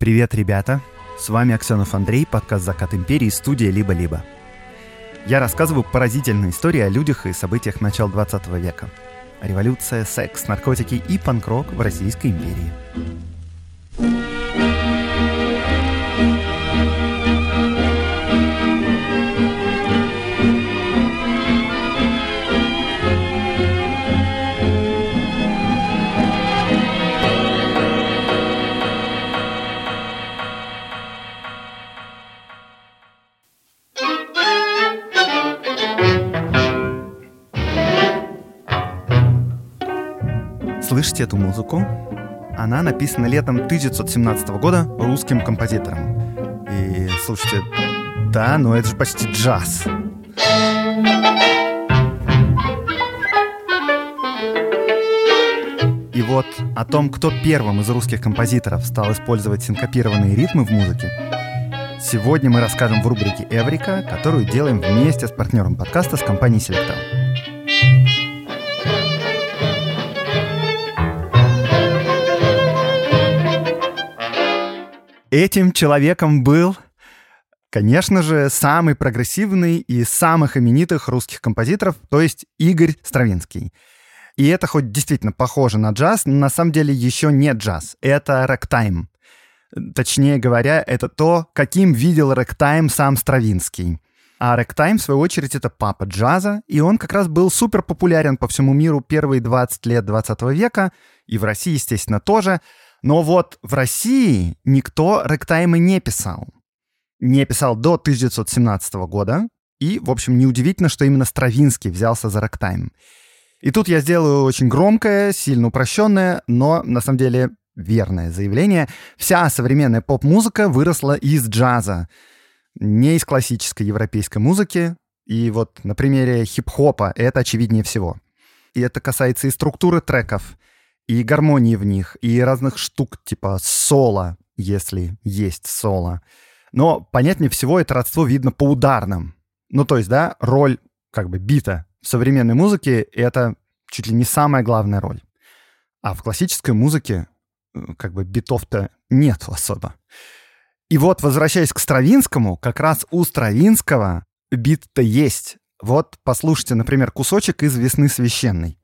Привет, ребята! С вами Аксенов Андрей, подкаст «Закат империи», студия «Либо-либо». Я рассказываю поразительные истории о людях и событиях начала 20 века. Революция, секс, наркотики и панк-рок в Российской империи. Слышите эту музыку? Она написана летом 1917 года русским композитором. И слушайте, да, но это же почти джаз. И вот о том, кто первым из русских композиторов стал использовать синкопированные ритмы в музыке, сегодня мы расскажем в рубрике «Эврика», которую делаем вместе с партнером подкаста с компанией Selectel. Этим человеком был, конечно же, самый прогрессивный из самых именитых русских композиторов, то есть Игорь Стравинский. И это хоть действительно похоже на джаз, но на самом деле еще не джаз. Это рэктайм. Точнее говоря, это то, каким видел рэктайм сам Стравинский. А рэктайм, в свою очередь, это папа джаза, и он как раз был супер популярен по всему миру первые 20 лет 20 века, и в России, естественно, тоже — но вот в России никто рэктаймы не писал. Не писал до 1917 года. И, в общем, неудивительно, что именно Стравинский взялся за рэктайм. И тут я сделаю очень громкое, сильно упрощенное, но на самом деле верное заявление. Вся современная поп-музыка выросла из джаза, не из классической европейской музыки. И вот на примере хип-хопа это очевиднее всего. И это касается и структуры треков, и гармонии в них, и разных штук типа соло, если есть соло. Но понятнее всего это родство видно по ударным. Ну, то есть, да, роль как бы бита в современной музыке — это чуть ли не самая главная роль. А в классической музыке э, как бы битов-то нет особо. И вот, возвращаясь к Стравинскому, как раз у Стравинского бит-то есть. Вот послушайте, например, кусочек из «Весны священной».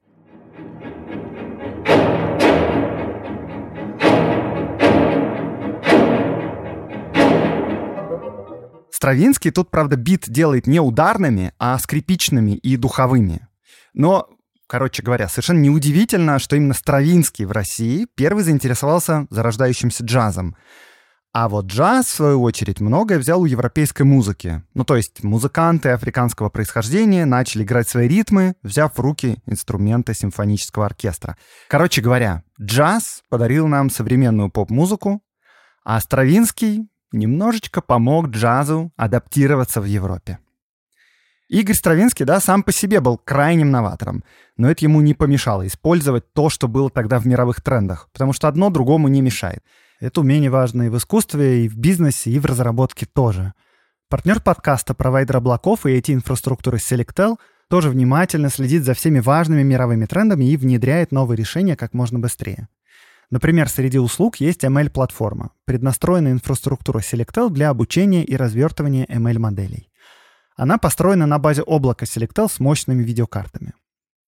Стравинский тут, правда, бит делает не ударными, а скрипичными и духовыми. Но, короче говоря, совершенно неудивительно, что именно Стравинский в России первый заинтересовался зарождающимся джазом. А вот джаз, в свою очередь, многое взял у европейской музыки. Ну, то есть музыканты африканского происхождения начали играть свои ритмы, взяв в руки инструменты симфонического оркестра. Короче говоря, джаз подарил нам современную поп-музыку, а Стравинский немножечко помог джазу адаптироваться в Европе. Игорь Стравинский, да, сам по себе был крайним новатором, но это ему не помешало использовать то, что было тогда в мировых трендах, потому что одно другому не мешает. Это умение важно и в искусстве, и в бизнесе, и в разработке тоже. Партнер подкаста «Провайдер облаков» и IT-инфраструктуры Selectel тоже внимательно следит за всеми важными мировыми трендами и внедряет новые решения как можно быстрее. Например, среди услуг есть ML-платформа, преднастроенная инфраструктура Selectel для обучения и развертывания ML-моделей. Она построена на базе облака Selectel с мощными видеокартами.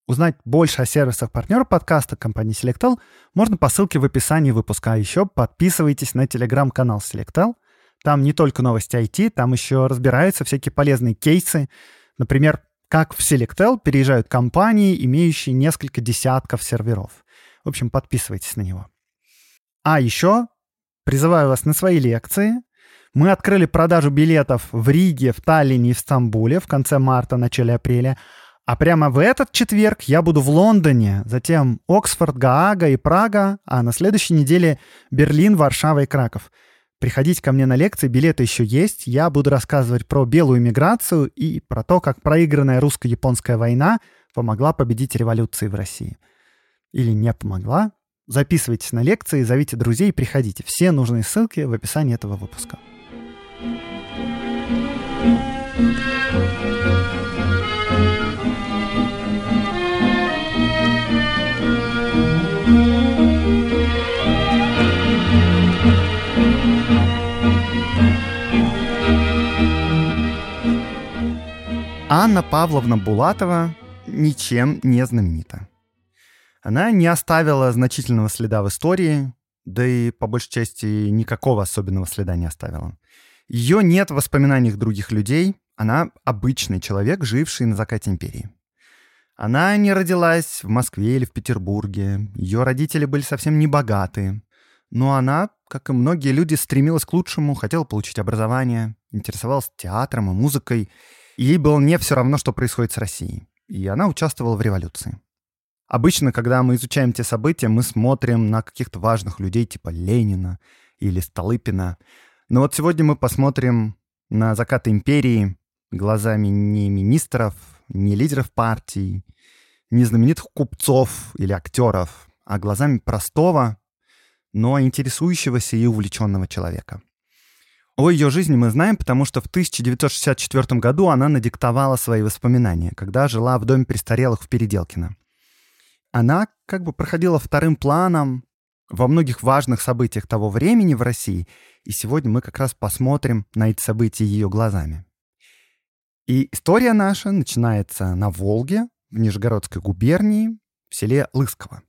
Узнать больше о сервисах партнера подкаста компании Selectel можно по ссылке в описании выпуска. А еще подписывайтесь на телеграм-канал Selectel. Там не только новости IT, там еще разбираются всякие полезные кейсы. Например, как в Selectel переезжают компании, имеющие несколько десятков серверов. В общем, подписывайтесь на него. А еще призываю вас на свои лекции. Мы открыли продажу билетов в Риге, в Таллине и в Стамбуле в конце марта, начале апреля. А прямо в этот четверг я буду в Лондоне, затем Оксфорд, Гаага и Прага, а на следующей неделе Берлин, Варшава и Краков. Приходите ко мне на лекции, билеты еще есть. Я буду рассказывать про белую миграцию и про то, как проигранная русско-японская война помогла победить революции в России или не помогла, записывайтесь на лекции, зовите друзей, приходите. Все нужные ссылки в описании этого выпуска. Анна Павловна Булатова ничем не знаменита. Она не оставила значительного следа в истории, да и по большей части никакого особенного следа не оставила. Ее нет в воспоминаниях других людей, она обычный человек, живший на закате империи. Она не родилась в Москве или в Петербурге, ее родители были совсем не богаты, но она, как и многие люди, стремилась к лучшему, хотела получить образование, интересовалась театром и музыкой, и ей было не все равно, что происходит с Россией. И она участвовала в революции. Обычно, когда мы изучаем те события, мы смотрим на каких-то важных людей типа Ленина или Столыпина. Но вот сегодня мы посмотрим на закат империи глазами не министров, не лидеров партий, не знаменитых купцов или актеров, а глазами простого, но интересующегося и увлеченного человека. О ее жизни мы знаем, потому что в 1964 году она надиктовала свои воспоминания, когда жила в доме престарелых в Переделкино. Она как бы проходила вторым планом во многих важных событиях того времени в России, и сегодня мы как раз посмотрим на эти события ее глазами. И история наша начинается на Волге, в Нижегородской губернии, в селе Лысково.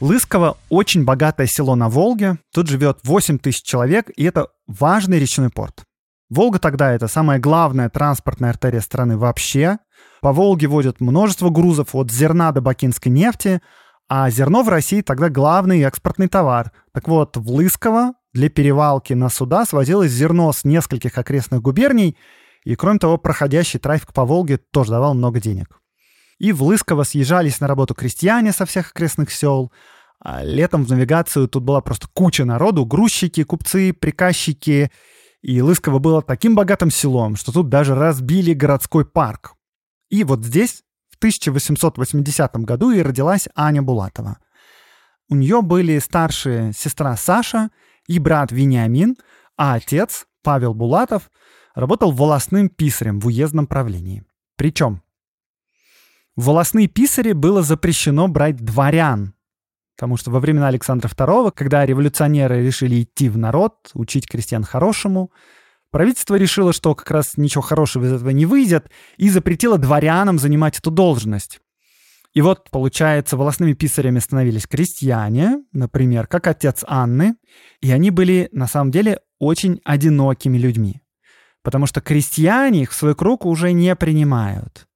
Лысково — очень богатое село на Волге. Тут живет 8 тысяч человек, и это важный речной порт. Волга тогда это самая главная транспортная артерия страны вообще. По Волге водят множество грузов от зерна до бакинской нефти, а зерно в России тогда главный экспортный товар. Так вот, в Лысково для перевалки на суда свозилось зерно с нескольких окрестных губерний, и, кроме того, проходящий трафик по Волге тоже давал много денег. И в Лысково съезжались на работу крестьяне со всех окрестных сел. А летом в навигацию тут была просто куча народу, грузчики, купцы, приказчики. И Лысково было таким богатым селом, что тут даже разбили городской парк. И вот здесь, в 1880 году, и родилась Аня Булатова. У нее были старшая сестра Саша и брат Вениамин, а отец, Павел Булатов, работал волосным писарем в уездном правлении. Причем волосные писари было запрещено брать дворян, потому что во времена Александра II, когда революционеры решили идти в народ, учить крестьян хорошему, правительство решило, что как раз ничего хорошего из этого не выйдет, и запретило дворянам занимать эту должность. И вот, получается, волосными писарями становились крестьяне, например, как отец Анны, и они были, на самом деле, очень одинокими людьми, потому что крестьяне их в свой круг уже не принимают.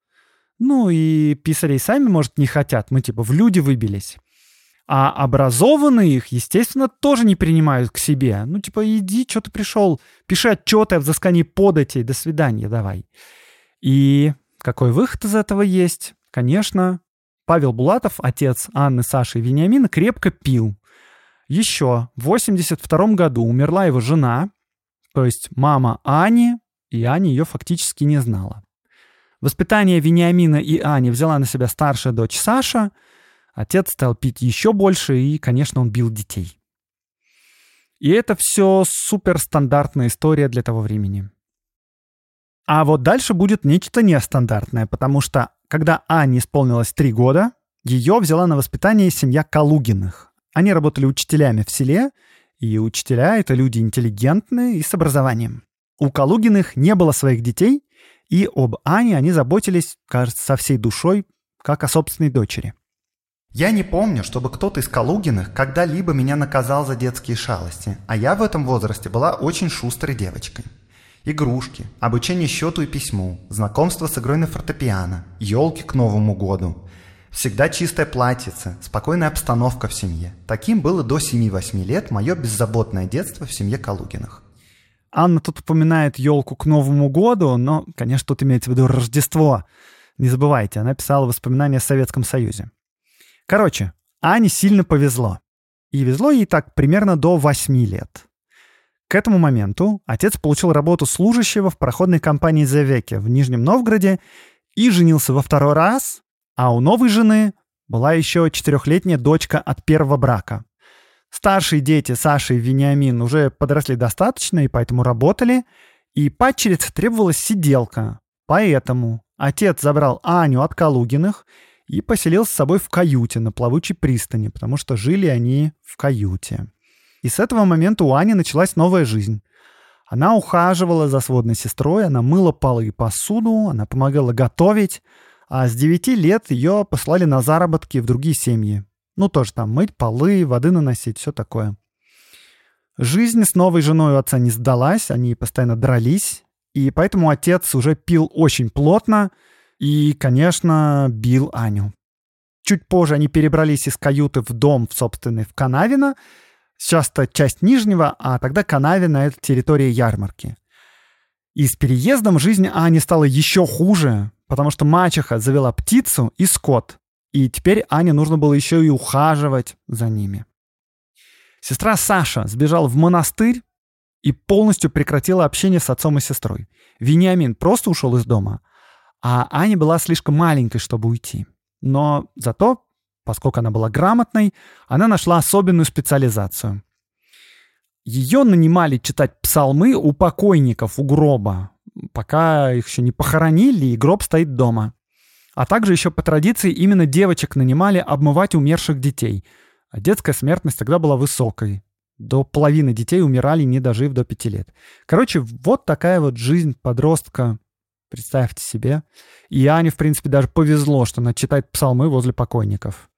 Ну и писарей сами, может, не хотят. Мы типа в люди выбились. А образованные их, естественно, тоже не принимают к себе. Ну, типа, иди, что ты пришел, пиши отчеты о взыскании податей, до свидания, давай. И какой выход из этого есть? Конечно, Павел Булатов, отец Анны, Саши и Вениамина, крепко пил. Еще в 82 году умерла его жена, то есть мама Ани, и Аня ее фактически не знала. Воспитание Вениамина и Ани взяла на себя старшая дочь Саша. Отец стал пить еще больше, и, конечно, он бил детей. И это все суперстандартная история для того времени. А вот дальше будет нечто нестандартное, потому что, когда Ане исполнилось три года, ее взяла на воспитание семья Калугиных. Они работали учителями в селе, и учителя — это люди интеллигентные и с образованием. У Калугиных не было своих детей, и об Ане они заботились, кажется, со всей душой, как о собственной дочери. Я не помню, чтобы кто-то из Калугиных когда-либо меня наказал за детские шалости, а я в этом возрасте была очень шустрой девочкой. Игрушки, обучение счету и письму, знакомство с игрой на фортепиано, елки к Новому году. Всегда чистое платьице, спокойная обстановка в семье. Таким было до 7-8 лет мое беззаботное детство в семье Калугиных. Анна тут упоминает елку к Новому году, но, конечно, тут имеется в виду Рождество. Не забывайте, она писала воспоминания о Советском Союзе. Короче, Ане сильно повезло. И везло ей так примерно до 8 лет. К этому моменту отец получил работу служащего в проходной компании «Зевеке» в Нижнем Новгороде и женился во второй раз, а у новой жены была еще четырехлетняя дочка от первого брака. Старшие дети, Саша и Вениамин, уже подросли достаточно и поэтому работали, и падчерице требовалась сиделка. Поэтому отец забрал Аню от Калугиных и поселил с собой в каюте на плавучей пристани, потому что жили они в каюте. И с этого момента у Ани началась новая жизнь. Она ухаживала за сводной сестрой, она мыла полы и посуду, она помогала готовить, а с 9 лет ее послали на заработки в другие семьи. Ну, тоже там мыть полы, воды наносить, все такое. Жизнь с новой женой у отца не сдалась, они постоянно дрались, и поэтому отец уже пил очень плотно и, конечно, бил Аню. Чуть позже они перебрались из каюты в дом в собственный в Канавино. Сейчас-то часть Нижнего, а тогда Канавино — это территория ярмарки. И с переездом жизнь Ани стала еще хуже, потому что мачеха завела птицу и скот. И теперь Ане нужно было еще и ухаживать за ними. Сестра Саша сбежала в монастырь и полностью прекратила общение с отцом и сестрой. Вениамин просто ушел из дома, а Аня была слишком маленькой, чтобы уйти. Но зато, поскольку она была грамотной, она нашла особенную специализацию. Ее нанимали читать псалмы у покойников у гроба, пока их еще не похоронили, и гроб стоит дома. А также еще по традиции именно девочек нанимали обмывать умерших детей. А детская смертность тогда была высокой. До половины детей умирали, не дожив до пяти лет. Короче, вот такая вот жизнь подростка. Представьте себе. И Ане, в принципе, даже повезло, что она читает псалмы возле покойников.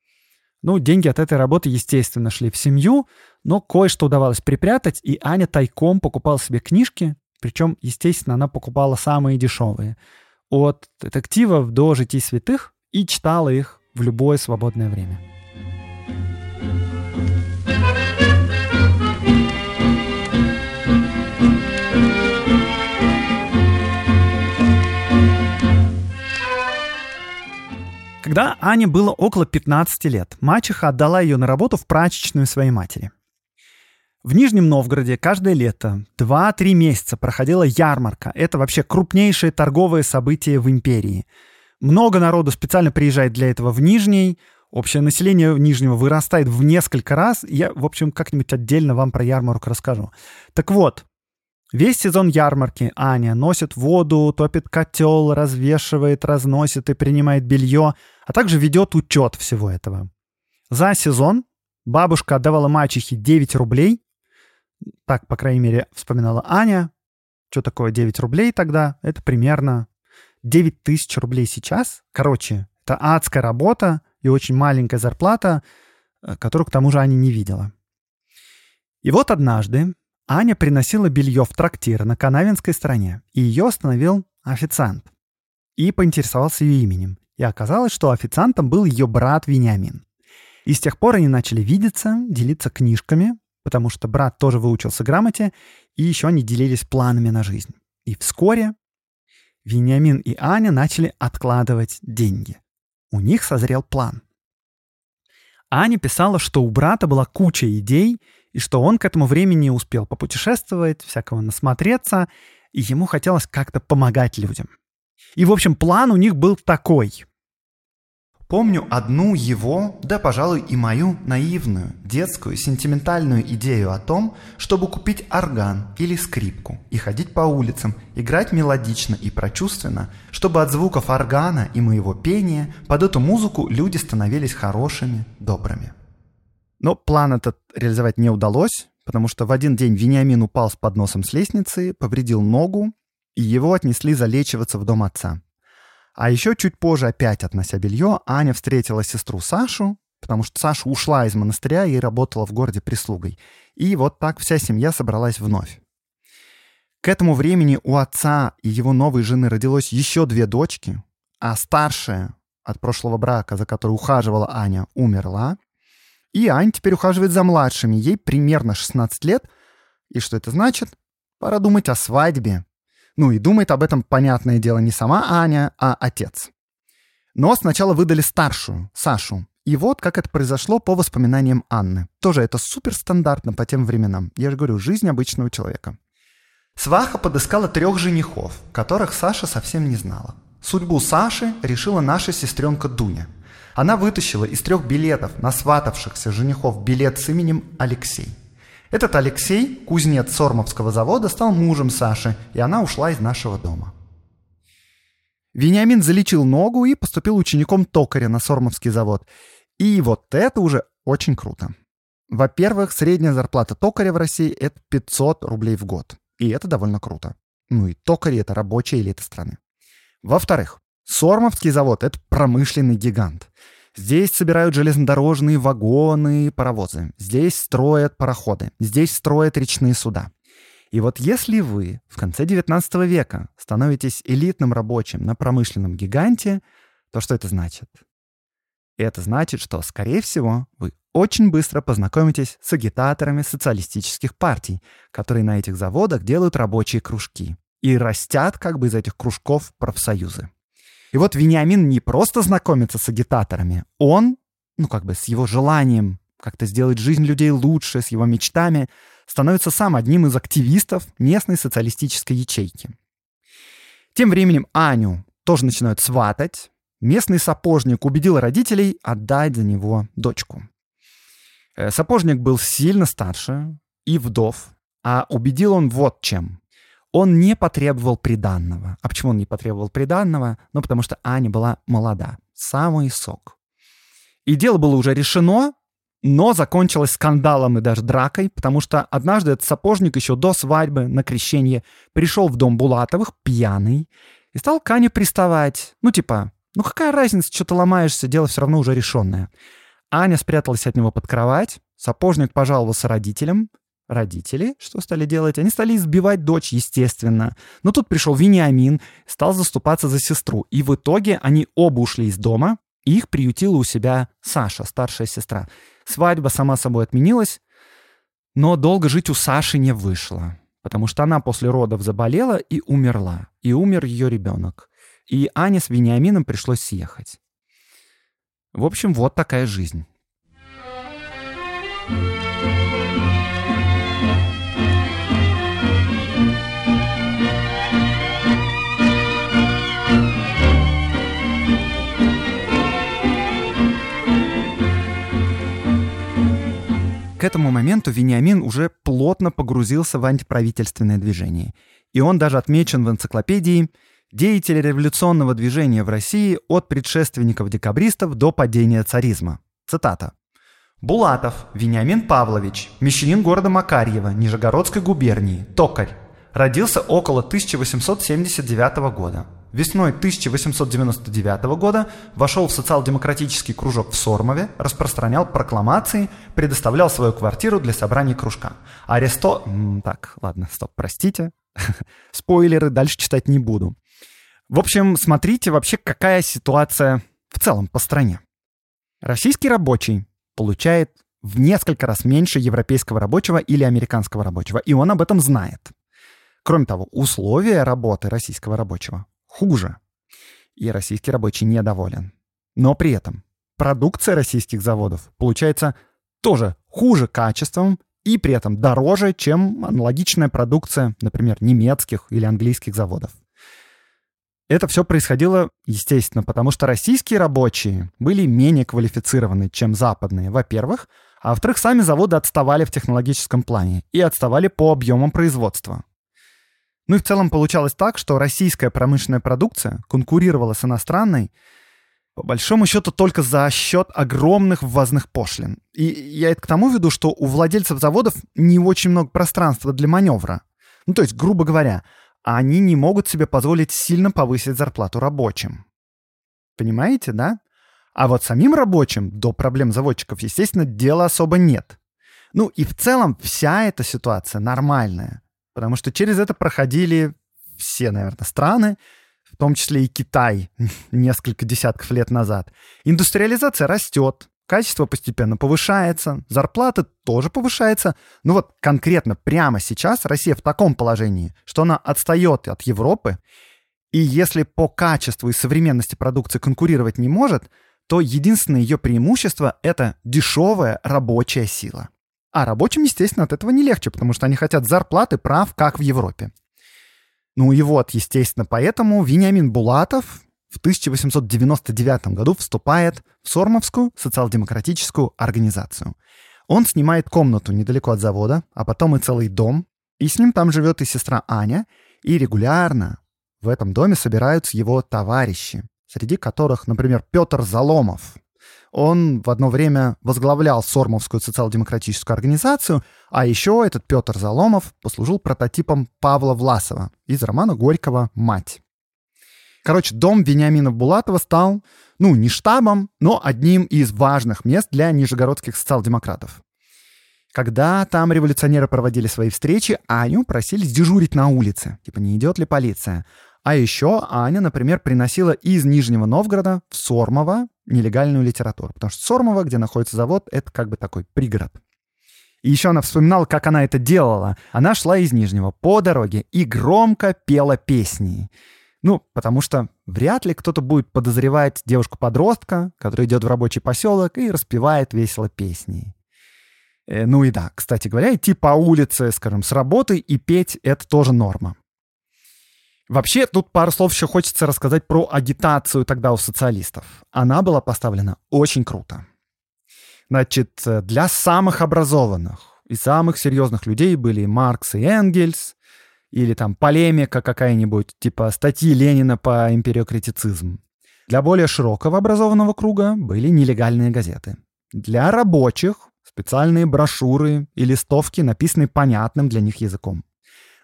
Ну, деньги от этой работы, естественно, шли в семью, но кое-что удавалось припрятать, и Аня тайком покупала себе книжки, причем, естественно, она покупала самые дешевые. От детективов до житий святых и читала их в любое свободное время. Когда Ане было около 15 лет, мачеха отдала ее на работу в прачечную своей матери. В Нижнем Новгороде каждое лето 2-3 месяца проходила ярмарка. Это вообще крупнейшее торговое событие в империи. Много народу специально приезжает для этого в Нижний. Общее население Нижнего вырастает в несколько раз. Я, в общем, как-нибудь отдельно вам про ярмарку расскажу. Так вот, Весь сезон ярмарки Аня носит воду, топит котел, развешивает, разносит и принимает белье, а также ведет учет всего этого. За сезон бабушка отдавала мачехе 9 рублей. Так, по крайней мере, вспоминала Аня. Что такое 9 рублей тогда? Это примерно 9 тысяч рублей сейчас. Короче, это адская работа и очень маленькая зарплата, э, которую к тому же Аня не видела. И вот однажды Аня приносила белье в трактир на Канавинской стороне, и ее остановил официант. И поинтересовался ее именем. И оказалось, что официантом был ее брат Вениамин. И с тех пор они начали видеться, делиться книжками, потому что брат тоже выучился грамоте, и еще они делились планами на жизнь. И вскоре Вениамин и Аня начали откладывать деньги. У них созрел план. Аня писала, что у брата была куча идей, и что он к этому времени успел попутешествовать, всякого насмотреться, и ему хотелось как-то помогать людям. И, в общем, план у них был такой. Помню одну его, да, пожалуй, и мою наивную, детскую, сентиментальную идею о том, чтобы купить орган или скрипку и ходить по улицам, играть мелодично и прочувственно, чтобы от звуков органа и моего пения под эту музыку люди становились хорошими, добрыми. Но план этот реализовать не удалось, потому что в один день Вениамин упал с подносом с лестницы, повредил ногу, и его отнесли залечиваться в дом отца. А еще чуть позже, опять относя белье, Аня встретила сестру Сашу, потому что Саша ушла из монастыря и работала в городе прислугой. И вот так вся семья собралась вновь. К этому времени у отца и его новой жены родилось еще две дочки, а старшая от прошлого брака, за которой ухаживала Аня, умерла. И Ань теперь ухаживает за младшими, ей примерно 16 лет. И что это значит? Пора думать о свадьбе. Ну и думает об этом, понятное дело, не сама Аня, а отец. Но сначала выдали старшую, Сашу. И вот как это произошло по воспоминаниям Анны. Тоже это супер стандартно по тем временам. Я же говорю, жизнь обычного человека. Сваха подыскала трех женихов, которых Саша совсем не знала. Судьбу Саши решила наша сестренка Дуня – Она вытащила из трех билетов на сватавшихся женихов билет с именем Алексей. Этот Алексей, кузнец Сормовского завода, стал мужем Саши, и она ушла из нашего дома. Вениамин залечил ногу и поступил учеником токаря на Сормовский завод. И вот это уже очень круто. Во-первых, средняя зарплата токаря в России — это 500 рублей в год. И это довольно круто. Ну и токари — это рабочая элита страны. Во-вторых, Сормовский завод — это промышленный гигант. Здесь собирают железнодорожные вагоны паровозы. Здесь строят пароходы. Здесь строят речные суда. И вот если вы в конце 19 века становитесь элитным рабочим на промышленном гиганте, то что это значит? Это значит, что, скорее всего, вы очень быстро познакомитесь с агитаторами социалистических партий, которые на этих заводах делают рабочие кружки и растят как бы из этих кружков профсоюзы. И вот Вениамин не просто знакомится с агитаторами, он, ну как бы с его желанием как-то сделать жизнь людей лучше, с его мечтами, становится сам одним из активистов местной социалистической ячейки. Тем временем Аню тоже начинают сватать. Местный сапожник убедил родителей отдать за него дочку. Э, сапожник был сильно старше и вдов, а убедил он вот чем. Он не потребовал приданного. А почему он не потребовал приданного? Ну, потому что Аня была молода. Самый сок. И дело было уже решено, но закончилось скандалом и даже дракой, потому что однажды этот сапожник еще до свадьбы на крещение пришел в дом Булатовых пьяный и стал к Ане приставать. Ну типа, ну какая разница, что ты ломаешься, дело все равно уже решенное. Аня спряталась от него под кровать, сапожник пожаловался родителям, Родители что стали делать? Они стали избивать дочь, естественно. Но тут пришел Вениамин, стал заступаться за сестру. И в итоге они оба ушли из дома, и их приютила у себя Саша, старшая сестра. Свадьба, сама собой, отменилась, но долго жить у Саши не вышло, потому что она после родов заболела и умерла, и умер ее ребенок. И Ане с Вениамином пришлось съехать. В общем, вот такая жизнь. К этому моменту Вениамин уже плотно погрузился в антиправительственное движение. И он даже отмечен в энциклопедии «Деятели революционного движения в России от предшественников декабристов до падения царизма». Цитата. Булатов Вениамин Павлович, мещанин города Макарьева, Нижегородской губернии, токарь. Родился около 1879 года. Весной 1899 года вошел в социал-демократический кружок в Сормове, распространял прокламации, предоставлял свою квартиру для собраний кружка. Аресто... Так, ладно, стоп, простите. Спойлеры дальше читать не буду. В общем, смотрите вообще, какая ситуация в целом по стране. Российский рабочий получает в несколько раз меньше европейского рабочего или американского рабочего, и он об этом знает. Кроме того, условия работы российского рабочего хуже. И российский рабочий недоволен. Но при этом продукция российских заводов получается тоже хуже качеством и при этом дороже, чем аналогичная продукция, например, немецких или английских заводов. Это все происходило, естественно, потому что российские рабочие были менее квалифицированы, чем западные, во-первых, а во-вторых, сами заводы отставали в технологическом плане и отставали по объемам производства. Ну и в целом получалось так, что российская промышленная продукция конкурировала с иностранной, по большому счету, только за счет огромных ввозных пошлин. И я это к тому веду, что у владельцев заводов не очень много пространства для маневра. Ну, то есть, грубо говоря, они не могут себе позволить сильно повысить зарплату рабочим. Понимаете, да? А вот самим рабочим до проблем заводчиков, естественно, дела особо нет. Ну и в целом вся эта ситуация нормальная. Потому что через это проходили все, наверное, страны, в том числе и Китай несколько десятков лет назад. Индустриализация растет, качество постепенно повышается, зарплаты тоже повышаются. Ну вот конкретно прямо сейчас Россия в таком положении, что она отстает от Европы, и если по качеству и современности продукции конкурировать не может, то единственное ее преимущество — это дешевая рабочая сила. А рабочим, естественно, от этого не легче, потому что они хотят зарплаты прав, как в Европе. Ну и вот, естественно, поэтому Вениамин Булатов в 1899 году вступает в Сормовскую социал-демократическую организацию. Он снимает комнату недалеко от завода, а потом и целый дом, и с ним там живет и сестра Аня, и регулярно в этом доме собираются его товарищи, среди которых, например, Петр Заломов. Он в одно время возглавлял Сормовскую социал-демократическую организацию, а еще этот Петр Заломов послужил прототипом Павла Власова из романа Горького «Мать». Короче, дом Вениамина Булатова стал, ну, не штабом, но одним из важных мест для нижегородских социал-демократов. Когда там революционеры проводили свои встречи, Аню просили дежурить на улице. Типа, не идет ли полиция? А еще Аня, например, приносила из Нижнего Новгорода в Сормово нелегальную литературу. Потому что Сормово, где находится завод, это как бы такой пригород. И еще она вспоминала, как она это делала. Она шла из Нижнего по дороге и громко пела песни. Ну, потому что вряд ли кто-то будет подозревать девушку-подростка, которая идет в рабочий поселок и распевает весело песни. Э, ну и да, кстати говоря, идти по улице, скажем, с работы и петь — это тоже норма. Вообще, тут пару слов еще хочется рассказать про агитацию тогда у социалистов. Она была поставлена очень круто. Значит, для самых образованных и самых серьезных людей были Маркс и Энгельс, или там полемика какая-нибудь, типа статьи Ленина по империокритицизму. Для более широкого образованного круга были нелегальные газеты. Для рабочих — специальные брошюры и листовки, написанные понятным для них языком.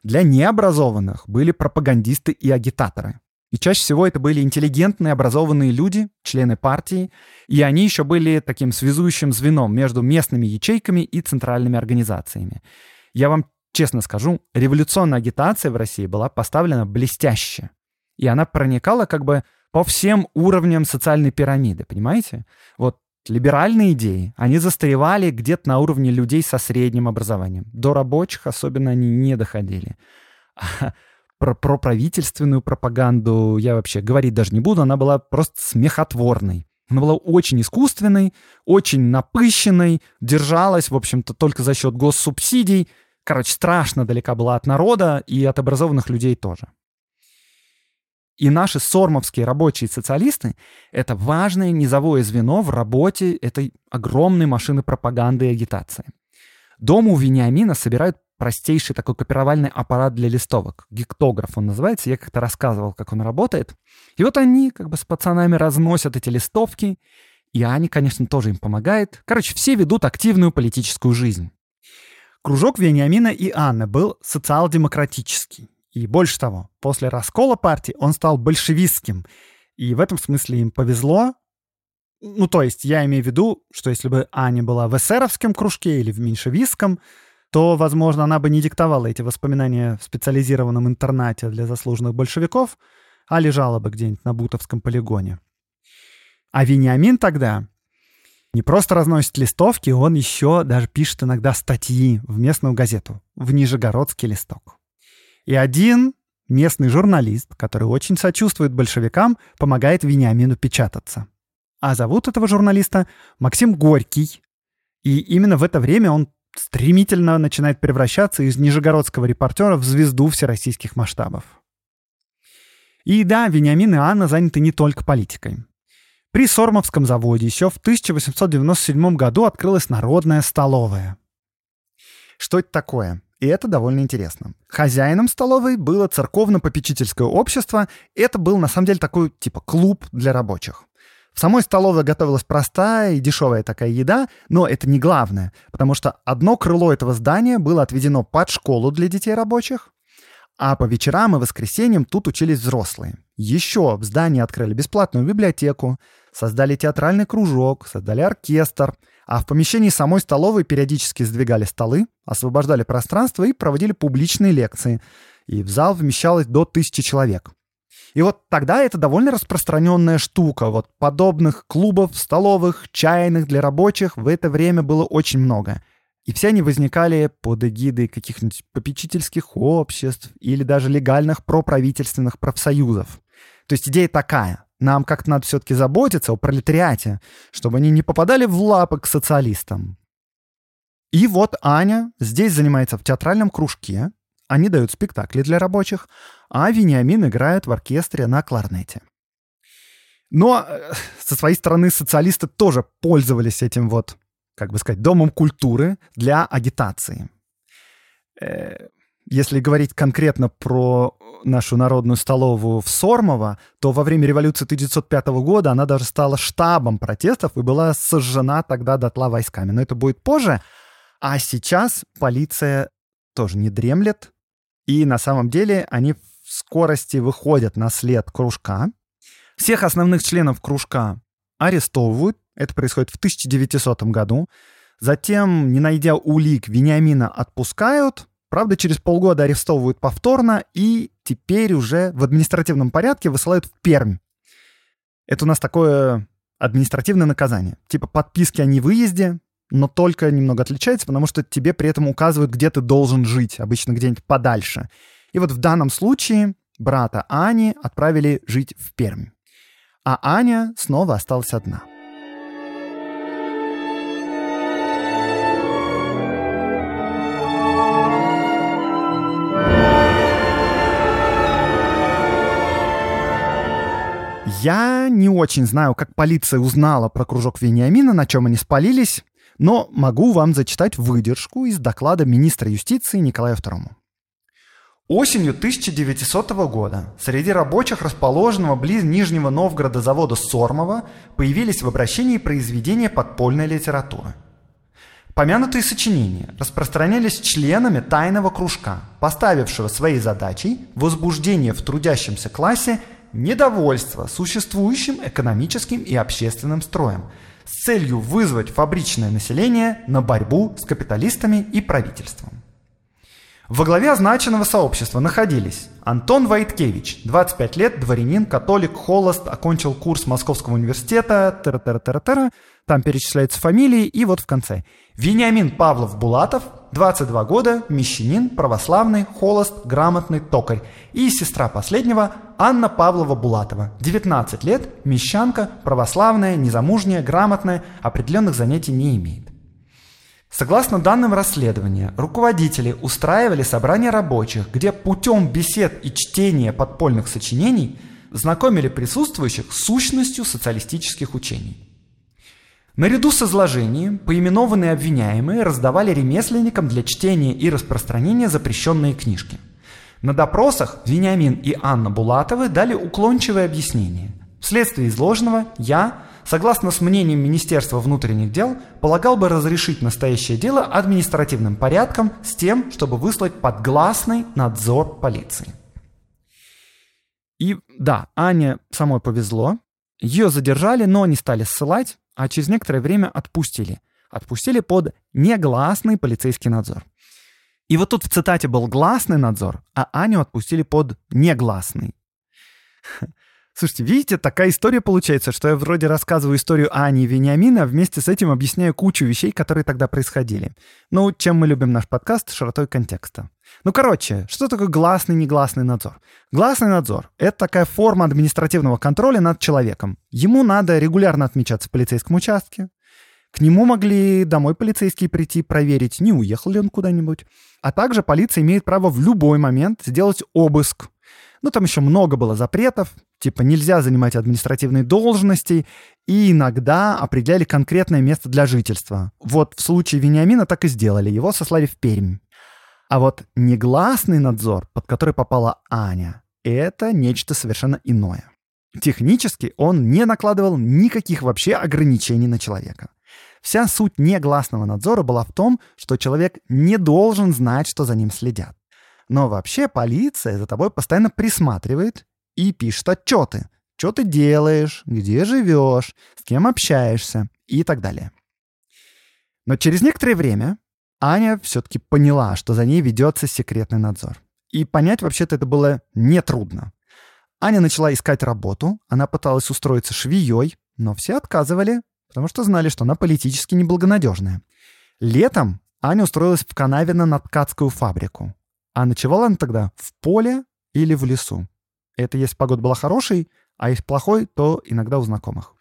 Для необразованных были пропагандисты и агитаторы. И чаще всего это были интеллигентные, образованные люди, члены партии, и они еще были таким связующим звеном между местными ячейками и центральными организациями. Я вам честно скажу, революционная агитация в России была поставлена блестяще. И она проникала как бы по всем уровням социальной пирамиды, понимаете? Вот либеральные идеи, они застаревали где-то на уровне людей со средним образованием. До рабочих особенно они не доходили. А про, про правительственную пропаганду я вообще говорить даже не буду, она была просто смехотворной. Она была очень искусственной, очень напыщенной, держалась, в общем-то, только за счет госсубсидий. Короче, страшно далека была от народа и от образованных людей тоже. И наши сормовские рабочие социалисты — это важное низовое звено в работе этой огромной машины пропаганды и агитации. Дома у Вениамина собирают простейший такой копировальный аппарат для листовок. Гектограф он называется. Я как-то рассказывал, как он работает. И вот они как бы с пацанами разносят эти листовки. И Аня, конечно, тоже им помогает. Короче, все ведут активную политическую жизнь. Кружок Вениамина и Анны был социал-демократический. И больше того, после раскола партии он стал большевистским. И в этом смысле им повезло. Ну, то есть я имею в виду, что если бы Аня была в эсеровском кружке или в меньшевистском, то, возможно, она бы не диктовала эти воспоминания в специализированном интернате для заслуженных большевиков, а лежала бы где-нибудь на Бутовском полигоне. А Вениамин тогда не просто разносит листовки, он еще даже пишет иногда статьи в местную газету, в Нижегородский листок. И один местный журналист, который очень сочувствует большевикам, помогает Вениамину печататься. А зовут этого журналиста Максим Горький. И именно в это время он стремительно начинает превращаться из нижегородского репортера в звезду всероссийских масштабов. И да, Вениамин и Анна заняты не только политикой. При Сормовском заводе еще в 1897 году открылась народная столовая. Что это такое? И это довольно интересно. Хозяином столовой было церковно-попечительское общество. Это был, на самом деле, такой, типа, клуб для рабочих. В самой столовой готовилась простая и дешевая такая еда, но это не главное, потому что одно крыло этого здания было отведено под школу для детей рабочих, а по вечерам и воскресеньям тут учились взрослые. Еще в здании открыли бесплатную библиотеку, создали театральный кружок, создали оркестр — а в помещении самой столовой периодически сдвигали столы, освобождали пространство и проводили публичные лекции. И в зал вмещалось до тысячи человек. И вот тогда это довольно распространенная штука. Вот подобных клубов, столовых, чайных для рабочих в это время было очень много. И все они возникали под эгидой каких-нибудь попечительских обществ или даже легальных проправительственных профсоюзов. То есть идея такая. Нам как-то надо все-таки заботиться о пролетариате, чтобы они не попадали в лапы к социалистам. И вот Аня здесь занимается в театральном кружке, они дают спектакли для рабочих, а Вениамин играет в оркестре на кларнете. Но э, со своей стороны социалисты тоже пользовались этим вот, как бы сказать, домом культуры для агитации. Э, если говорить конкретно про нашу народную столовую в Сормово, то во время революции 1905 года она даже стала штабом протестов и была сожжена тогда дотла войсками. Но это будет позже. А сейчас полиция тоже не дремлет. И на самом деле они в скорости выходят на след кружка. Всех основных членов кружка арестовывают. Это происходит в 1900 году. Затем, не найдя улик, Вениамина отпускают. Правда, через полгода арестовывают повторно и теперь уже в административном порядке высылают в Пермь. Это у нас такое административное наказание. Типа подписки о невыезде, но только немного отличается, потому что тебе при этом указывают, где ты должен жить, обычно где-нибудь подальше. И вот в данном случае брата Ани отправили жить в Пермь. А Аня снова осталась одна. Я не очень знаю, как полиция узнала про кружок Вениамина, на чем они спалились, но могу вам зачитать выдержку из доклада министра юстиции Николая II. Осенью 1900 года среди рабочих расположенного близ Нижнего Новгорода завода Сормова появились в обращении произведения подпольной литературы. Помянутые сочинения распространялись членами тайного кружка, поставившего своей задачей возбуждение в трудящемся классе недовольства существующим экономическим и общественным строем с целью вызвать фабричное население на борьбу с капиталистами и правительством. Во главе означенного сообщества находились Антон Войткевич, 25 лет, дворянин, католик, холост, окончил курс Московского университета, тера тера тера тера там перечисляются фамилии, и вот в конце. Вениамин Павлов-Булатов, 22 года, мещанин, православный, холост, грамотный, токарь. И сестра последнего Анна Павлова-Булатова, 19 лет, мещанка, православная, незамужняя, грамотная, определенных занятий не имеет. Согласно данным расследования, руководители устраивали собрания рабочих, где путем бесед и чтения подпольных сочинений знакомили присутствующих с сущностью социалистических учений. Наряду с изложением поименованные обвиняемые раздавали ремесленникам для чтения и распространения запрещенные книжки. На допросах Вениамин и Анна Булатовы дали уклончивое объяснение. Вследствие изложенного я, согласно с мнением Министерства внутренних дел, полагал бы разрешить настоящее дело административным порядком с тем, чтобы выслать подгласный надзор полиции. И да, Ане самой повезло. Ее задержали, но не стали ссылать, а через некоторое время отпустили. Отпустили под негласный полицейский надзор. И вот тут в цитате был гласный надзор, а Аню отпустили под негласный. Слушайте, видите, такая история получается, что я вроде рассказываю историю Ани и Вениамина, а вместе с этим объясняю кучу вещей, которые тогда происходили. Ну, чем мы любим наш подкаст? Широтой контекста. Ну, короче, что такое гласный, негласный надзор? Гласный надзор — это такая форма административного контроля над человеком. Ему надо регулярно отмечаться в полицейском участке, к нему могли домой полицейские прийти, проверить, не уехал ли он куда-нибудь. А также полиция имеет право в любой момент сделать обыск. Ну, там еще много было запретов, типа нельзя занимать административные должности, и иногда определяли конкретное место для жительства. Вот в случае Вениамина так и сделали, его сослали в Пермь. А вот негласный надзор, под который попала Аня, это нечто совершенно иное. Технически он не накладывал никаких вообще ограничений на человека. Вся суть негласного надзора была в том, что человек не должен знать, что за ним следят. Но вообще полиция за тобой постоянно присматривает и пишет отчеты. Что ты делаешь, где живешь, с кем общаешься и так далее. Но через некоторое время Аня все-таки поняла, что за ней ведется секретный надзор. И понять вообще-то это было нетрудно. Аня начала искать работу, она пыталась устроиться швеей, но все отказывали, потому что знали, что она политически неблагонадежная. Летом Аня устроилась в Канавино на ткацкую фабрику. А ночевала она тогда в поле или в лесу. Это если погода была хорошей, а если плохой, то иногда у знакомых.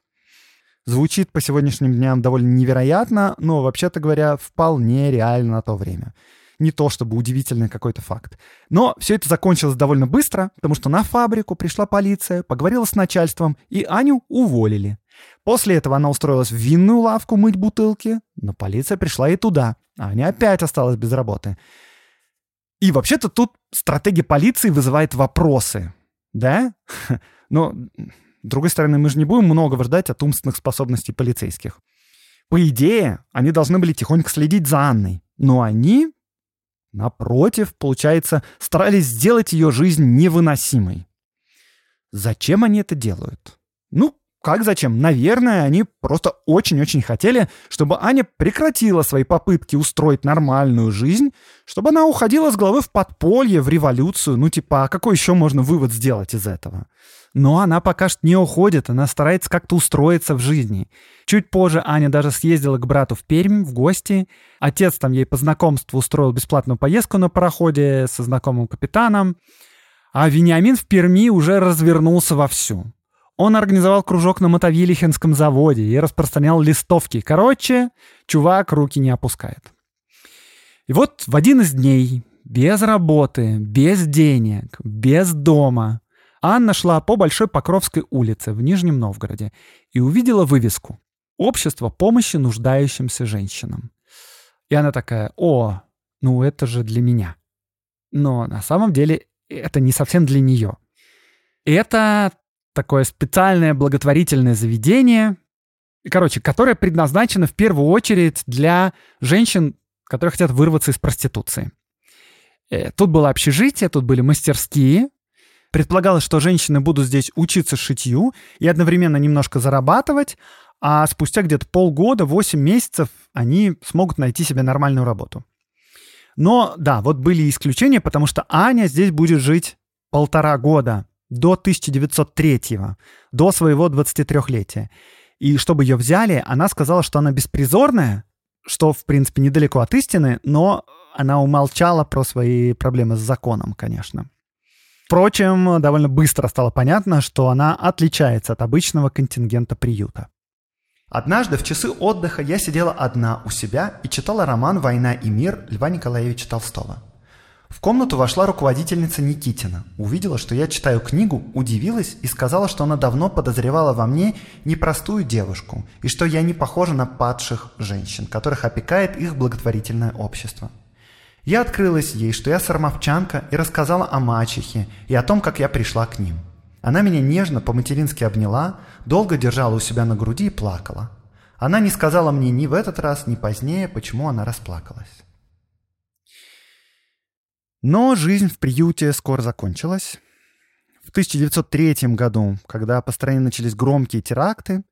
Звучит по сегодняшним дням довольно невероятно, но, вообще-то говоря, вполне реально на то время. не то чтобы удивительный какой-то факт. Но все это закончилось довольно быстро, потому что на фабрику пришла полиция, поговорила с начальством, и Аню уволили. После этого она устроилась в винную лавку мыть бутылки, но полиция пришла и туда. А Аня опять осталась без работы. И вообще-то тут стратегия полиции вызывает вопросы. Да? Но, с другой стороны, мы же не будем многого ждать от умственных способностей полицейских. По идее, они должны были тихонько следить за Анной. Но они, напротив, получается, старались сделать ее жизнь невыносимой. Зачем они это делают? Ну, как зачем? Наверное, они просто очень-очень хотели, чтобы Аня прекратила свои попытки устроить нормальную жизнь, чтобы она уходила с головы в подполье, в революцию. Ну, типа, а какой еще можно вывод сделать из этого? Но она пока что не уходит, она старается как-то устроиться в жизни. Чуть позже Аня даже съездила к брату в Пермь в гости. Отец там ей по знакомству устроил бесплатную поездку на пароходе со знакомым капитаном. А Вениамин в Перми уже развернулся вовсю. Он организовал кружок на Мотовилихинском заводе и распространял листовки. Короче, чувак руки не опускает. И вот в один из дней, без работы, без денег, без дома, Анна шла по Большой Покровской улице в Нижнем Новгороде и увидела вывеску «Общество помощи нуждающимся женщинам». И она такая, о, ну это же для меня. Но на самом деле это не совсем для нее. Это такое специальное благотворительное заведение, короче, которое предназначено в первую очередь для женщин, которые хотят вырваться из проституции. Э, тут было общежитие, тут были мастерские. Предполагалось, что женщины будут здесь учиться шитью и одновременно немножко зарабатывать, а спустя где-то полгода, 8 месяцев они смогут найти себе нормальную работу. Но да, вот были исключения, потому что Аня здесь будет жить полтора года до 1903 до своего 23-летия. И чтобы ее взяли, она сказала, что она беспризорная, что, в принципе, недалеко от истины, но она умолчала про свои проблемы с законом, конечно. Впрочем, довольно быстро стало понятно, что она отличается от обычного контингента приюта. Однажды в часы отдыха я сидела одна у себя и читала роман «Война и мир» Льва Николаевича Толстого. В комнату вошла руководительница Никитина, увидела, что я читаю книгу, удивилась и сказала, что она давно подозревала во мне непростую девушку и что я не похожа на падших женщин, которых опекает их благотворительное общество. Я открылась ей, что я сармовчанка и рассказала о мачехе и о том, как я пришла к ним. Она меня нежно по-матерински обняла, долго держала у себя на груди и плакала. Она не сказала мне ни в этот раз, ни позднее, почему она расплакалась. Но жизнь в приюте скоро закончилась. В 1903 году, когда по стране начались громкие теракты,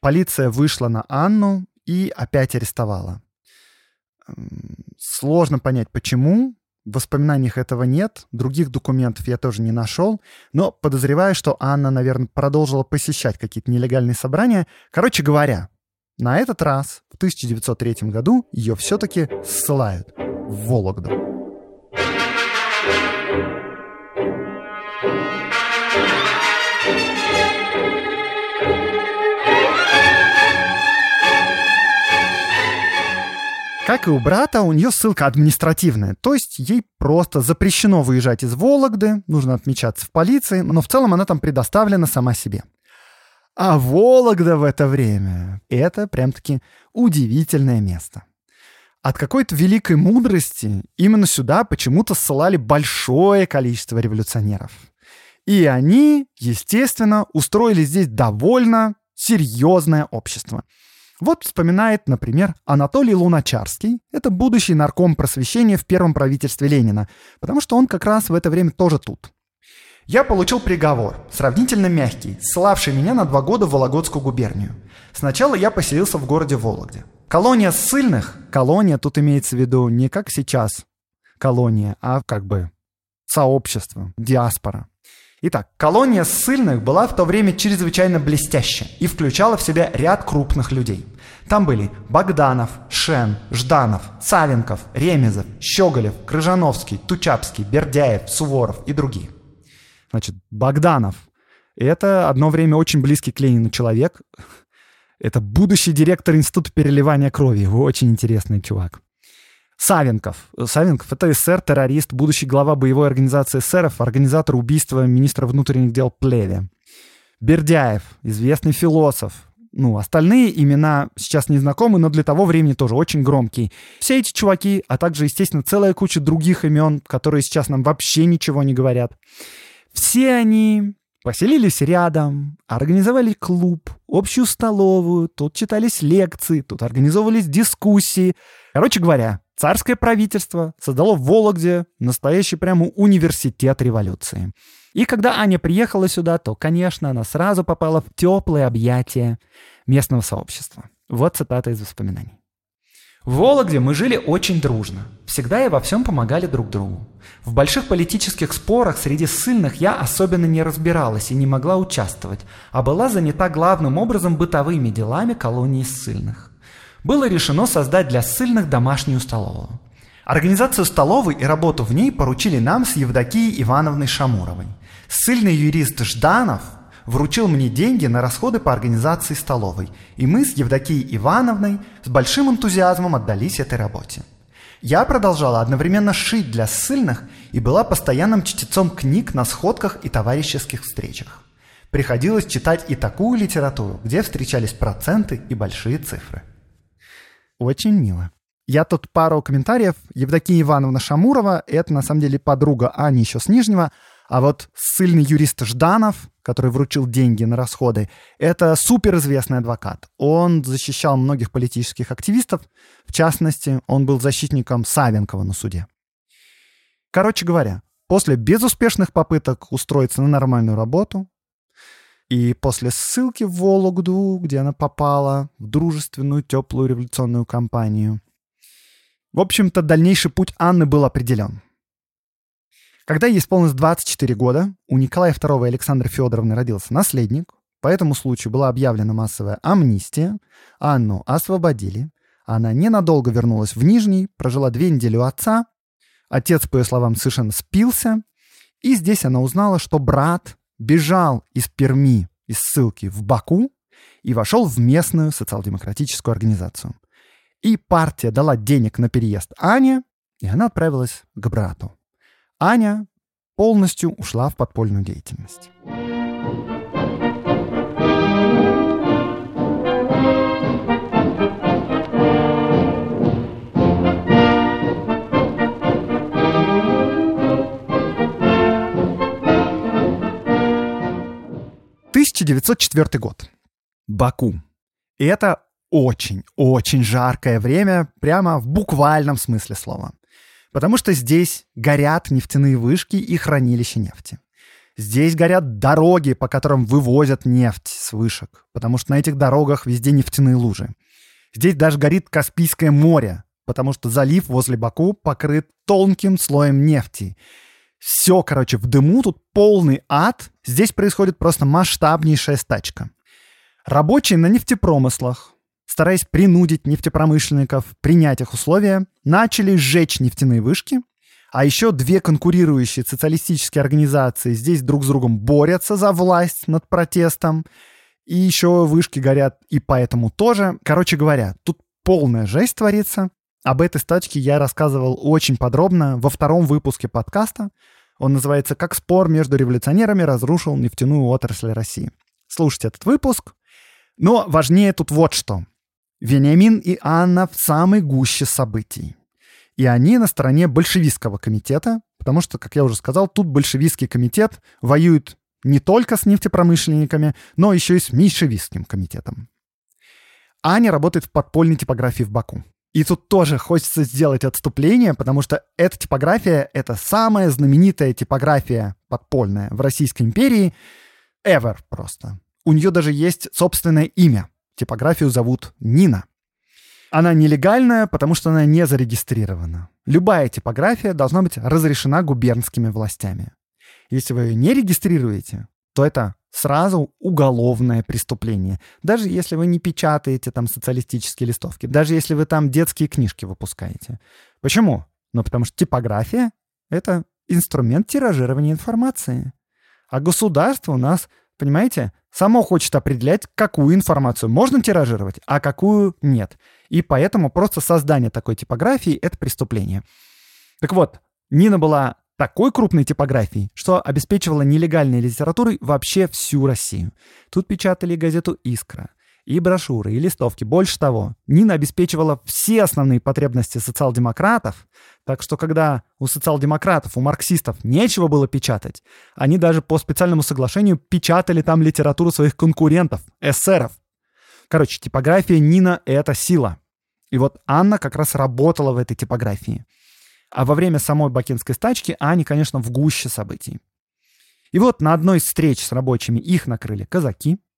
полиция вышла на Анну и опять арестовала. Сложно понять, почему. В воспоминаниях этого нет, других документов я тоже не нашел, но подозреваю, что Анна, наверное, продолжила посещать какие-то нелегальные собрания. Короче говоря, на этот раз, в 1903 году, ее все-таки ссылают в Вологду. Как и у брата, у нее ссылка административная, то есть ей просто запрещено выезжать из Вологды, нужно отмечаться в полиции, но в целом она там предоставлена сама себе. А Вологда в это время — это прям-таки удивительное место. От какой-то великой мудрости именно сюда почему-то ссылали большое количество революционеров. И они, естественно, устроили здесь довольно серьезное общество — вот вспоминает, например, Анатолий Луначарский. Это будущий нарком просвещения в первом правительстве Ленина, потому что он как раз в это время тоже тут. Я получил приговор, сравнительно мягкий, ссылавший меня на два года в Вологодскую губернию. Сначала я поселился в городе Вологде. Колония ссыльных... Колония тут имеется в виду не как сейчас колония, а как бы сообщество, диаспора. Итак, колония ссыльных была в то время чрезвычайно блестящая и включала в себя ряд крупных людей. Там были Богданов, Шен, Жданов, Савенков, Ремезов, Щеголев, Крыжановский, Тучапский, Бердяев, Суворов и другие. Значит, Богданов — это одно время очень близкий к Ленину человек. Это будущий директор Института переливания крови. Очень интересный чувак. Савенков. Савенков — это СССР, террорист, будущий глава боевой организации эсеров, организатор убийства министра внутренних дел Плеве. Бердяев, известный философ. Ну, остальные имена сейчас не знакомы, но для того времени тоже очень громкие. Все эти чуваки, а также, естественно, целая куча других имен, которые сейчас нам вообще ничего не говорят. Все они поселились рядом, организовали клуб, общую столовую, тут читались лекции, тут организовывались дискуссии. Короче говоря, царское правительство создало в Вологде настоящий прямо университет революции. И когда Аня приехала сюда, то, конечно, она сразу попала в теплые объятия местного сообщества. Вот цитата из воспоминаний. В Вологде мы жили очень дружно. Всегда и во всем помогали друг другу. В больших политических спорах среди ссыльных я особенно не разбиралась и не могла участвовать, а была занята главным образом бытовыми делами колонии ссыльных. Было решено создать для ссыльных домашнюю столовую. Организацию столовой и работу в ней поручили нам с Евдокией Ивановной Шамуровой. Ссыльный юрист Жданов вручил мне деньги на расходы по организации столовой, и мы с Евдокией Ивановной с большим энтузиазмом отдались этой работе. Я продолжала одновременно шить для ссыльных и была постоянным чтецом книг на сходках и товарищеских встречах. Приходилось читать и такую литературу, где встречались проценты и большие цифры. Очень мило. Я тут пару комментариев. Евдокия Ивановна Шамурова, это на самом деле подруга Ани еще с Нижнего, а вот ссыльный юрист Жданов, который вручил деньги на расходы, это суперизвестный адвокат. Он защищал многих политических активистов. В частности, он был защитником Савенкова на суде. Короче говоря, после безуспешных попыток устроиться на нормальную работу, и после ссылки в Вологду, где она попала в дружественную, теплую революционную кампанию, в общем-то, дальнейший путь Анны был определен. Когда ей исполнилось 24 года, у Николая II и Александры Федоровны родился наследник. По этому случаю была объявлена массовая амнистия. Анну освободили. Она ненадолго вернулась в Нижний, прожила две недели у отца. Отец, по ее словам, совершенно спился. И здесь она узнала, что брат бежал из Перми, из ссылки в Баку и вошел в местную социал-демократическую организацию. И партия дала денег на переезд Ане, и она отправилась к брату. Аня полностью ушла в подпольную деятельность. «1904 год. Баку. И это очень-очень жаркое время, прямо в буквальном смысле слова. Потому что здесь горят нефтяные вышки и хранилища нефти. Здесь горят дороги, по которым вывозят нефть с вышек, потому что на этих дорогах везде нефтяные лужи. Здесь даже горит Каспийское море, потому что залив возле Баку покрыт тонким слоем нефти. Все, короче, в дыму, тут полный ад. Здесь происходит просто масштабнейшая стачка. Рабочие на нефтепромыслах, стараясь принудить нефтепромышленников принять их условия, начали сжечь нефтяные вышки, а еще две конкурирующие социалистические организации здесь друг с другом борются за власть над протестом, и еще вышки горят и поэтому тоже. Короче говоря, тут полная жесть творится. Об этой стачке я рассказывал очень подробно во втором выпуске подкаста. Он называется «Как спор между революционерами разрушил нефтяную отрасль России». Слушайте этот выпуск. Но важнее тут вот что. Вениамин и Анна в самой гуще событий. И они на стороне большевистского комитета, потому что, как я уже сказал, тут большевистский комитет воюет не только с нефтепромышленниками, но еще и с меньшевистским комитетом. Аня работает в подпольной типографии в Баку. И тут тоже хочется сделать отступление, потому что эта типография — это самая знаменитая типография подпольная в Российской империи ever просто. У нее даже есть собственное имя — Типографию зовут Нина. Она нелегальная, потому что она не зарегистрирована. Любая типография должна быть разрешена губернскими властями. Если вы ее не регистрируете, то это сразу уголовное преступление. Даже если вы не печатаете там социалистические листовки, даже если вы там детские книжки выпускаете. Почему? Ну, потому что типография — это инструмент тиражирования информации. А государство у нас, понимаете, само хочет определять, какую информацию можно тиражировать, а какую нет. И поэтому просто создание такой типографии — это преступление. Так вот, Нина была такой крупной типографией, что обеспечивала нелегальной литературой вообще всю Россию. Тут печатали газету «Искра», и брошюры, и листовки. Больше того, Нина обеспечивала все основные потребности социал-демократов, так что когда у социал-демократов, у марксистов нечего было печатать, они даже по специальному соглашению печатали там литературу своих конкурентов, эсеров. Короче, типография Нина — это сила. И вот Анна как раз работала в этой типографии. А во время самой бакинской стачки Аня, конечно, в гуще событий. И вот на одной из встреч с рабочими их накрыли казаки —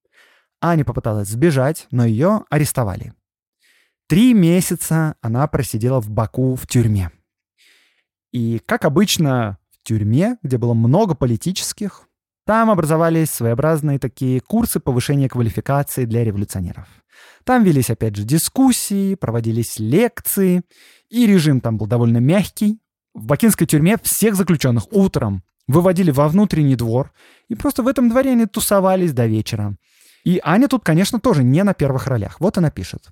Аня попыталась сбежать, но ее арестовали. Три месяца она просидела в Баку в тюрьме. И, как обычно, в тюрьме, где было много политических, там образовались своеобразные такие курсы повышения квалификации для революционеров. Там велись, опять же, дискуссии, проводились лекции, и режим там был довольно мягкий. В бакинской тюрьме всех заключенных утром выводили во внутренний двор, и просто в этом дворе они тусовались до вечера. И Аня тут, конечно, тоже не на первых ролях. Вот она пишет.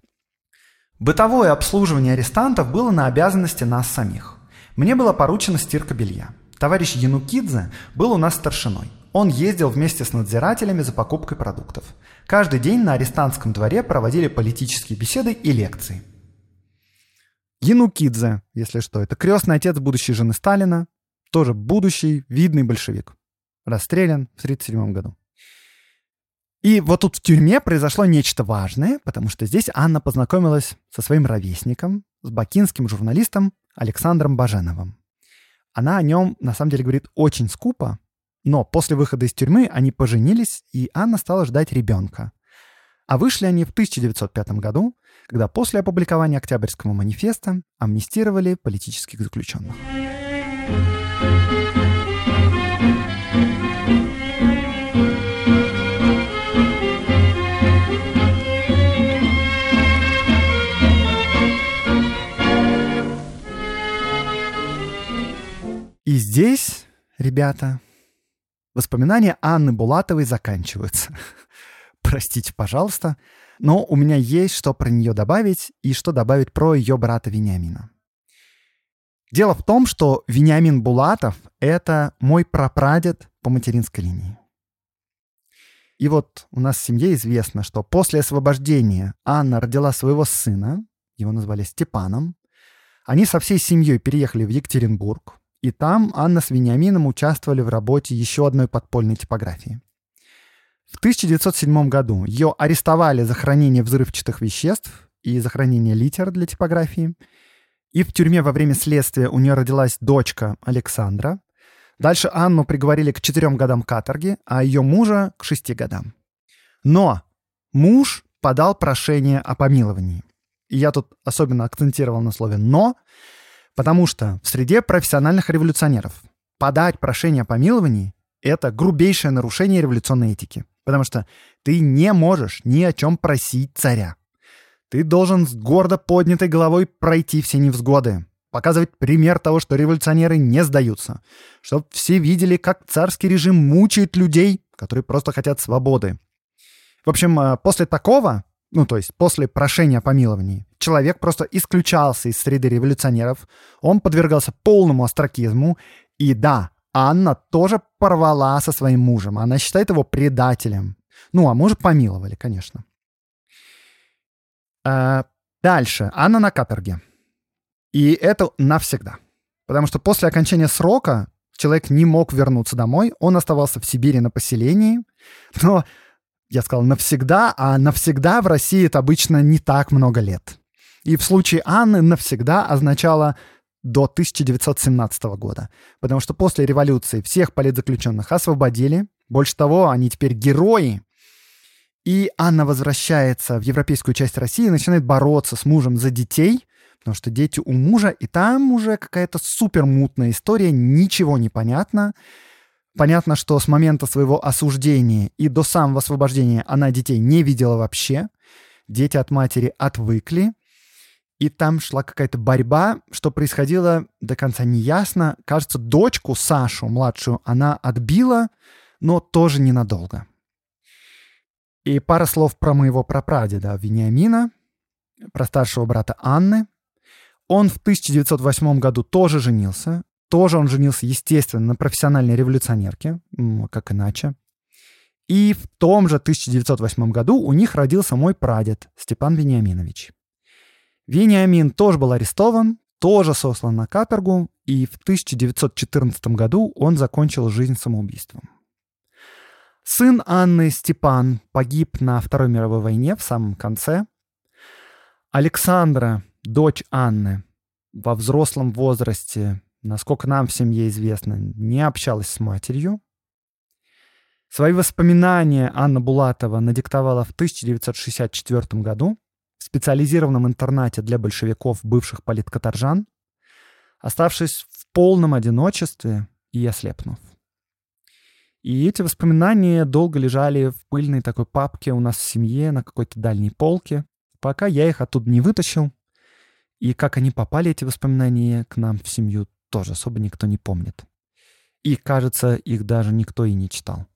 Бытовое обслуживание арестантов было на обязанности нас самих. Мне была поручена стирка белья. Товарищ Янукидзе был у нас старшиной. Он ездил вместе с надзирателями за покупкой продуктов. Каждый день на арестантском дворе проводили политические беседы и лекции. Янукидзе, если что, это крестный отец будущей жены Сталина, тоже будущий видный большевик. Расстрелян в 1937 году. И вот тут в тюрьме произошло нечто важное, потому что здесь Анна познакомилась со своим ровесником, с бакинским журналистом Александром Баженовым. Она о нем, на самом деле, говорит очень скупо, но после выхода из тюрьмы они поженились, и Анна стала ждать ребенка. А вышли они в 1905 году, когда после опубликования Октябрьского манифеста амнистировали политических заключенных. И здесь, ребята, воспоминания Анны Булатовой заканчиваются. Простите, пожалуйста, но у меня есть что про нее добавить и что добавить про ее брата Вениамина. Дело в том, что Вениамин Булатов — это мой прапрадед по материнской линии. И вот у нас в семье известно, что после освобождения Анна родила своего сына, его назвали Степаном. Они со всей семьей переехали в Екатеринбург, и там Анна с Вениамином участвовали в работе еще одной подпольной типографии. В 1907 году ее арестовали за хранение взрывчатых веществ и за хранение литер для типографии. И в тюрьме во время следствия у нее родилась дочка Александра. Дальше Анну приговорили к четырем годам каторги, а ее мужа к шести годам. Но муж подал прошение о помиловании. И я тут особенно акцентировал на слове «но», Потому что в среде профессиональных революционеров подать прошение о помиловании — это грубейшее нарушение революционной этики. Потому что ты не можешь ни о чем просить царя. Ты должен с гордо поднятой головой пройти все невзгоды, показывать пример того, что революционеры не сдаются, чтобы все видели, как царский режим мучает людей, которые просто хотят свободы. В общем, э, после такого ну, то есть после прошения о помиловании, человек просто исключался из среды революционеров, он подвергался полному остракизму, и да, Анна тоже порвала со своим мужем, она считает его предателем. Ну, а мужа помиловали, конечно. А, дальше. Анна на каторге. И это навсегда. Потому что после окончания срока человек не мог вернуться домой, он оставался в Сибири на поселении, но я сказал навсегда, а навсегда в России это обычно не так много лет. И в случае Анны навсегда означало до 1917 года. Потому что после революции всех политзаключенных освободили. Больше того, они теперь герои. И Анна возвращается в европейскую часть России и начинает бороться с мужем за детей, потому что дети у мужа, и там уже какая-то супер мутная история, ничего не понятно. Понятно, что с момента своего осуждения и до самого освобождения она детей не видела вообще. Дети от матери отвыкли. И там шла какая-то борьба, что происходило до конца неясно. Кажется, дочку Сашу, младшую, она отбила, но тоже ненадолго. И пара слов про моего прапрадеда Вениамина, про старшего брата Анны. Он в 1908 году тоже женился. Тоже он женился, естественно, на профессиональной революционерке, как иначе. И в том же 1908 году у них родился мой прадед Степан Вениаминович. Вениамин тоже был арестован, тоже сослан на каторгу, и в 1914 году он закончил жизнь самоубийством. Сын Анны Степан погиб на Второй мировой войне в самом конце. Александра, дочь Анны, во взрослом возрасте, насколько нам в семье известно, не общалась с матерью. Свои воспоминания Анна Булатова надиктовала в 1964 году в специализированном интернате для большевиков бывших политкоторжан, оставшись в полном одиночестве и ослепнув. И эти воспоминания долго лежали в пыльной такой папке у нас в семье на какой-то дальней полке, пока я их оттуда не вытащил. И как они попали, эти воспоминания, к нам в семью, тоже особо никто не помнит. И, кажется, их даже никто и не читал.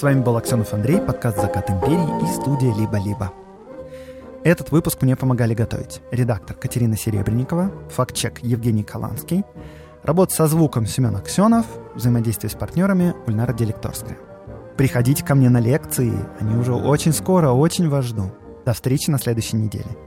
С вами был Аксенов Андрей, подкаст «Закат империи» и студия «Либо-либо». Этот выпуск мне помогали готовить редактор Катерина Серебренникова, факт-чек Евгений Каланский, работа со звуком Семен Аксенов, взаимодействие с партнерами Ульнара Делекторская. Приходите ко мне на лекции, они уже очень скоро, очень вас жду. До встречи на следующей неделе.